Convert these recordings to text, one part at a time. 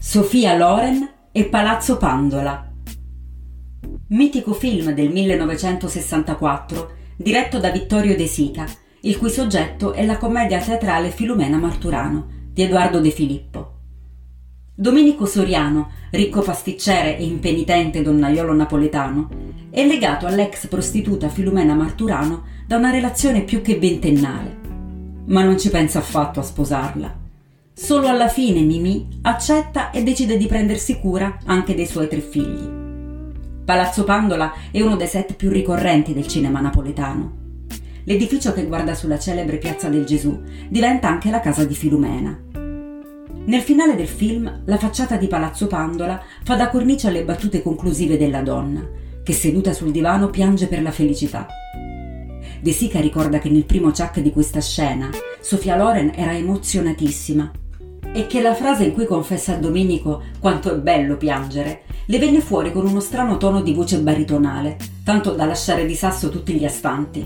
Sofia Loren e Palazzo Pandola. Mitico film del 1964 diretto da Vittorio De Sica, il cui soggetto è la commedia teatrale Filumena Marturano di Edoardo De Filippo. Domenico Soriano, ricco pasticcere e impenitente donnaiolo napoletano, è legato all'ex prostituta Filumena Marturano da una relazione più che ventennale, ma non ci pensa affatto a sposarla. Solo alla fine Mimì accetta e decide di prendersi cura anche dei suoi tre figli. Palazzo Pandola è uno dei set più ricorrenti del cinema napoletano. L'edificio che guarda sulla celebre Piazza del Gesù diventa anche la casa di Filumena. Nel finale del film, la facciata di Palazzo Pandola fa da cornice alle battute conclusive della donna, che seduta sul divano piange per la felicità. De Sica ricorda che nel primo ciak di questa scena, Sofia Loren era emozionatissima e che la frase in cui confessa a Domenico quanto è bello piangere le venne fuori con uno strano tono di voce baritonale, tanto da lasciare di sasso tutti gli astanti.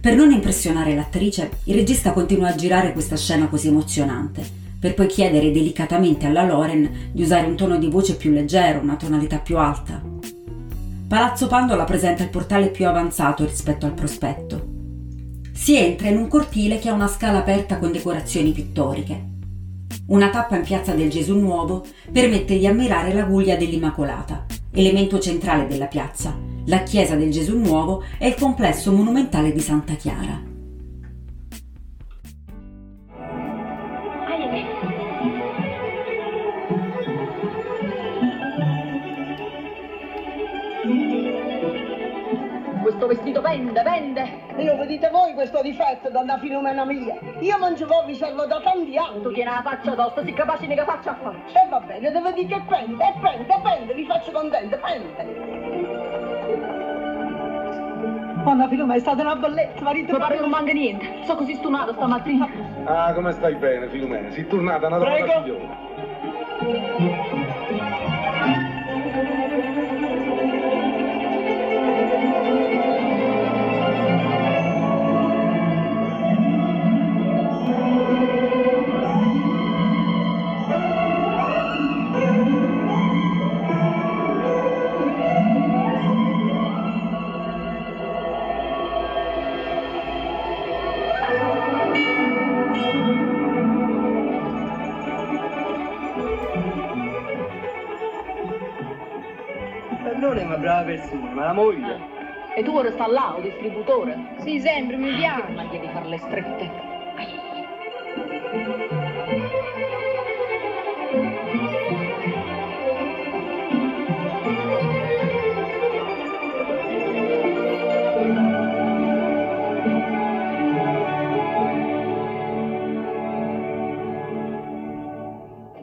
Per non impressionare l'attrice, il regista continua a girare questa scena così emozionante, per poi chiedere delicatamente alla Loren di usare un tono di voce più leggero, una tonalità più alta. Palazzo Pandola presenta il portale più avanzato rispetto al prospetto. Si entra in un cortile che ha una scala aperta con decorazioni pittoriche. Una tappa in piazza del Gesù Nuovo permette di ammirare la guglia dell'Immacolata, elemento centrale della piazza, la chiesa del Gesù Nuovo e il complesso monumentale di Santa Chiara. Questo vestito vende, vende. Io vedete voi questo difetto, donna Filomena mia. Io mangio vi servo da tanti anni. Tu tieni la faccia tosta, si capace che faccia a faccia. E va bene, devo dire che pende, e pende, e pende, vi faccio contente, pende. Donna Filomena è stata una bellezza, marito. Mi pare non manca niente, sono così stunata stamattina. Ah, come stai bene, Filomena? Sei tornata una Prego. trovata signora. non è una brava persona, ma la moglie. E tu ora sta là, o distributore? Sì, sempre, mi ah, piace. Ma devi fare le strette. Ai.